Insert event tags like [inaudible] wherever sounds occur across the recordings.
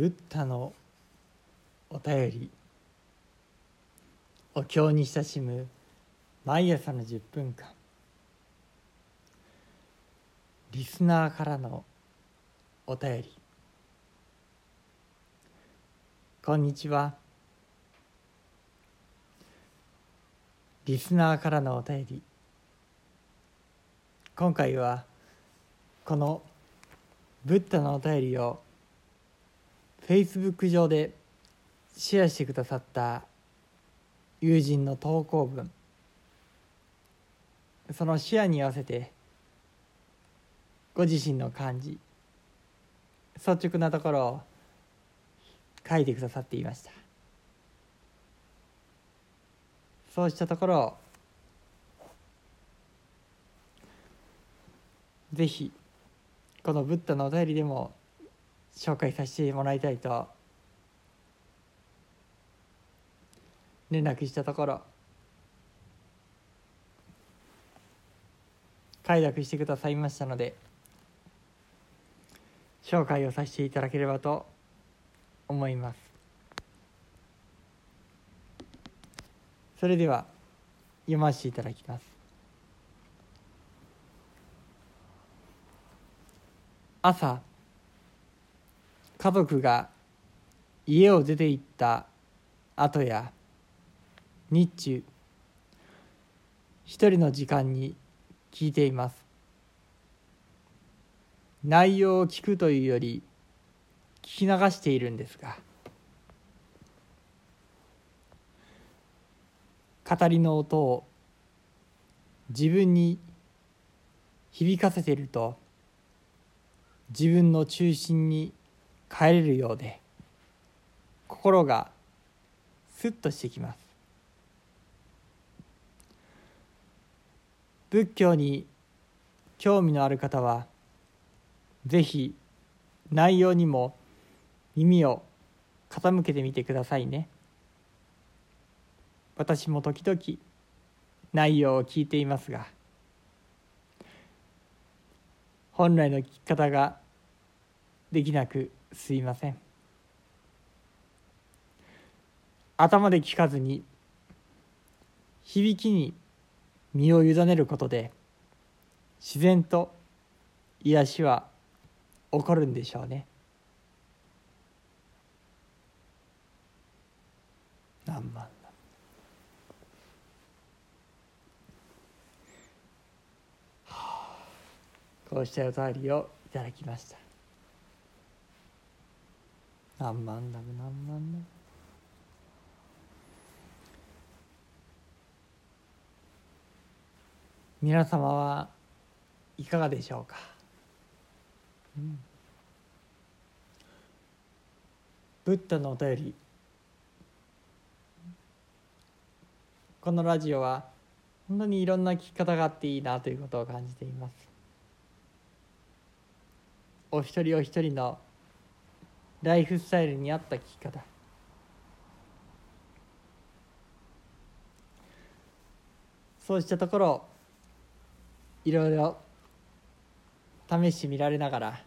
ブッダのお便りお経に親しむ毎朝の10分間。リスナーからのお便り。こんにちは。リスナーからのお便り。今回はこのブッダのお便りをフェイスブック上でシェアしてくださった友人の投稿文。そのシェアに合わせてご自身の感じ率直なところを書いてくださっていました。そうしたところをぜひこのブッダのお便りでも紹介させてもらいたいと。連絡したところ。快諾してくださいましたので紹介をさせていただければと思います。それでは読ませていただきます。朝家族が家を出て行った後や日中一人の時間に聞いています。内容を聞くというより聞き流しているんですが語りの音を自分に響かせていると自分の中心に帰れるようで心がスッとしてきます。仏教に興味のある方はぜひ内容にも耳を傾けてみてくださいね。私も時々内容を聞いていますが本来の聞き方ができなくすいません。頭で聞かずに響きに身を委ねることで自然と癒しは起こるんでしょうね。何万こうしたお便りをいただきました。何万だ何万だ皆様はいかがでしょうか、うん、ブッダのお便り。このラジオは本当にいろんな聞き方があっていいなということを感じています。お一人お一人のライフスタイルに合った聞き方。そうしたところいろいろ試してみられながら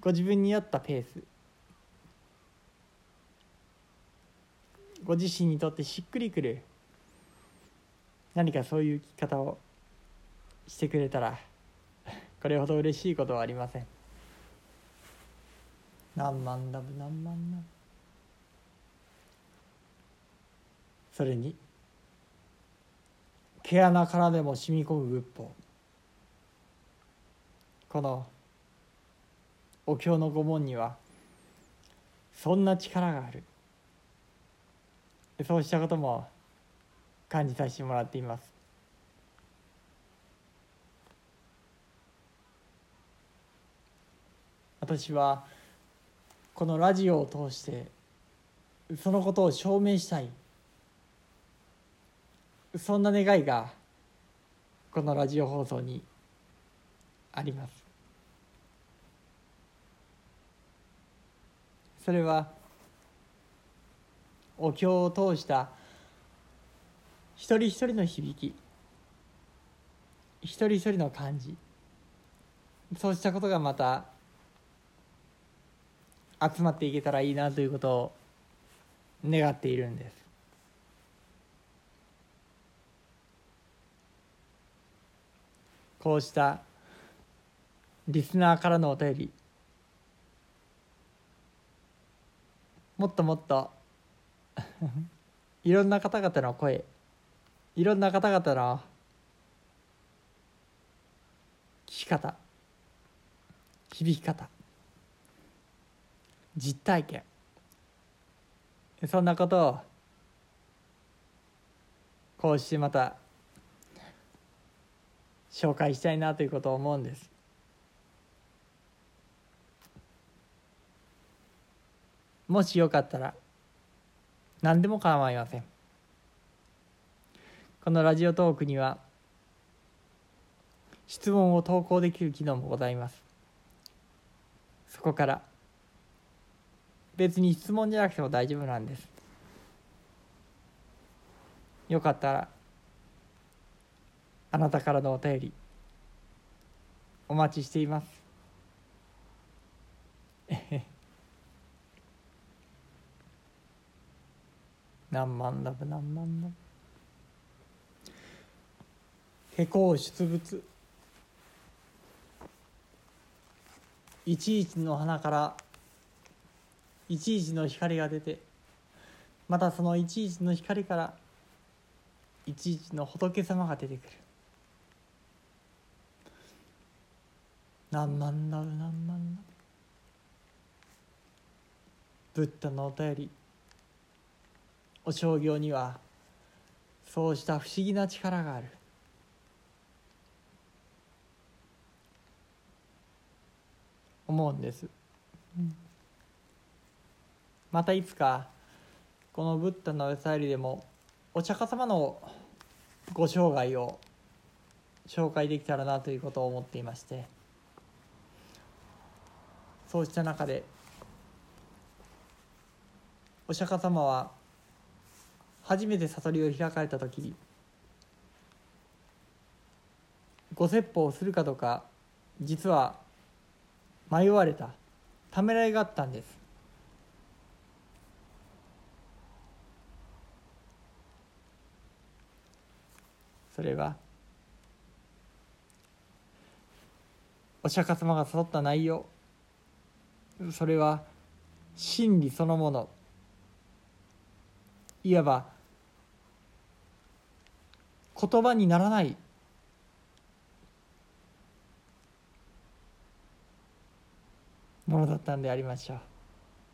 ご自分に合ったペースご自身にとってしっくりくる何かそういう聞き方をしてくれたらこれほど嬉しいことはありません。何万ダブ何万ダブそれに毛穴からでも染み込む仏法。このお経の御門にはそんな力がある。そうしたことも感じさせてもらっています。私はこのラジオを通してそのことを証明したい。そんな願いがこのラジオ放送にあります。それはお経を通した一人一人の響き一人一人の感じそうしたことがまた集まっていけたらいいなということを願っているんです。こうしたリスナーからのお便りもっともっと [laughs] いろんな方々の声いろんな方々の聞き方響き方実体験。そんなことをこうしてまた紹介したいなということを思うんです。もしよかったら何でも構いません。このラジオトークには質問を投稿できる機能もございます。そこから別に質問じゃなくても大丈夫なんです。よかったらあなたからのお便りお待ちしています。[laughs] 何万ラブ何万ラブ下校出物いちいちの花からいちいちの光が出てまたそのいちいちの光からいちいちの仏様が出てくる。何万ラブ何万ラブブッダのお便り。お商業にはそうした不思議な力がある。思うんです、うん、またいつかこのブッダの餌やりでもお釈迦様のご生涯を紹介できたらなということを思っていましてそうした中でお釈迦様は初めて悟りを開かれた時ご説法をするかどうか実は迷われたためらいがあったんです。それはお釈迦様が悟った内容。それは真理そのもの。いわば言葉にならない。ものだったんでありましょう。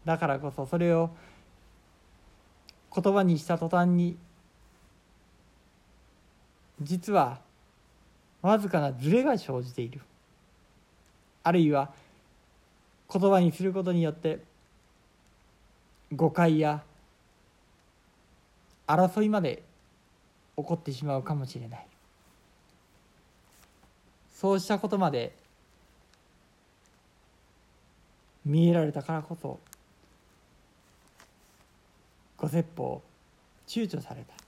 だからこそそれを言葉にした途端に実はわずかなズレが生じている。あるいは言葉にすることによって誤解や争いまで起こってしまうかもしれない。そうしたことまで見えられたからこそご説法躊躇された。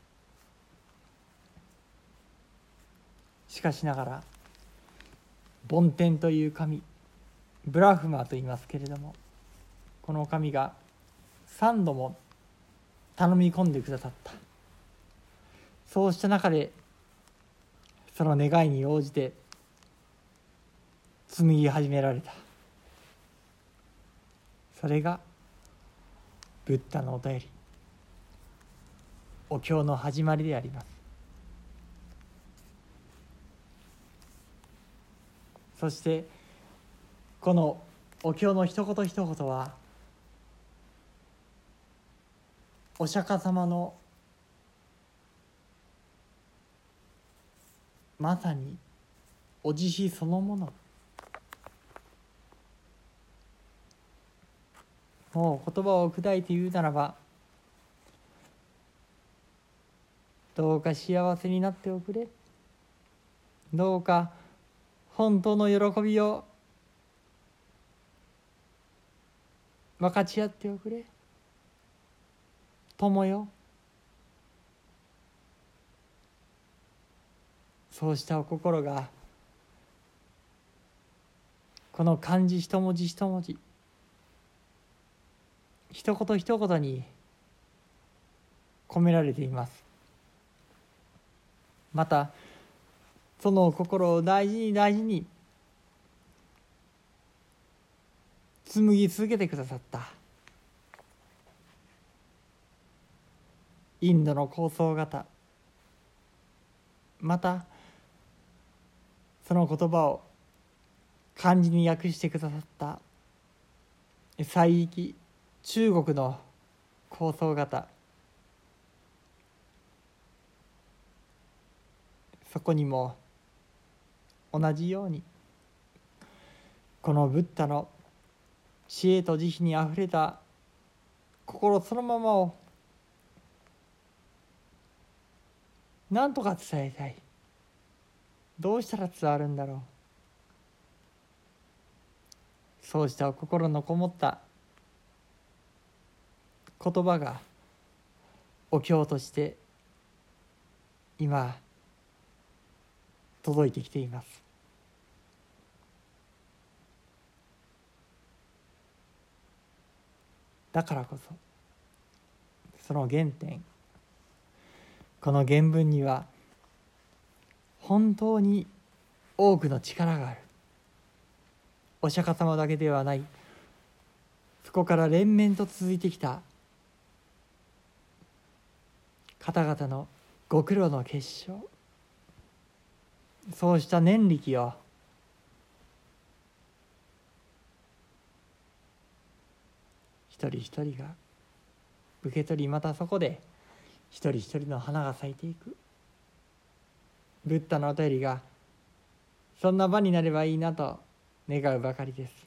しかしながら梵天という神ブラフマーと言いますけれどもこの神が三度も頼み込んでくださった。そうした中でその願いに応じて紡ぎ始められた。それがブッダのお便り。お経の始まりであります。そしてこのお経の一言一言はお釈迦様のまさにお慈悲そのもの。もう言葉を砕いて言うならばどうか幸せになっておくれ。どうか本当の喜びを分かち合っておくれ。友よ。そうしたお心がこの漢字一文字一文字一言一言に込められています。またその心を大事に大事に紡ぎ続けてくださった。インドの構想型。またその言葉を漢字に訳してくださった。西域中国の構想型。そこにも同じように。このブッダの知恵と慈悲にあふれた心そのままを何とか伝えたい。どうしたら伝わるんだろう。そうした心のこもった言葉がお経として今届いてきています。だからこそその原点この原文には本当に多くの力がある。お釈迦様だけではない。そこから連綿と続いてきた方々のご苦労の結晶。そうした念力を一人一人が受け取りまたそこで一人一人の花が咲いていく。ブッダのお便りがそんな場になればいいなと願うばかりです。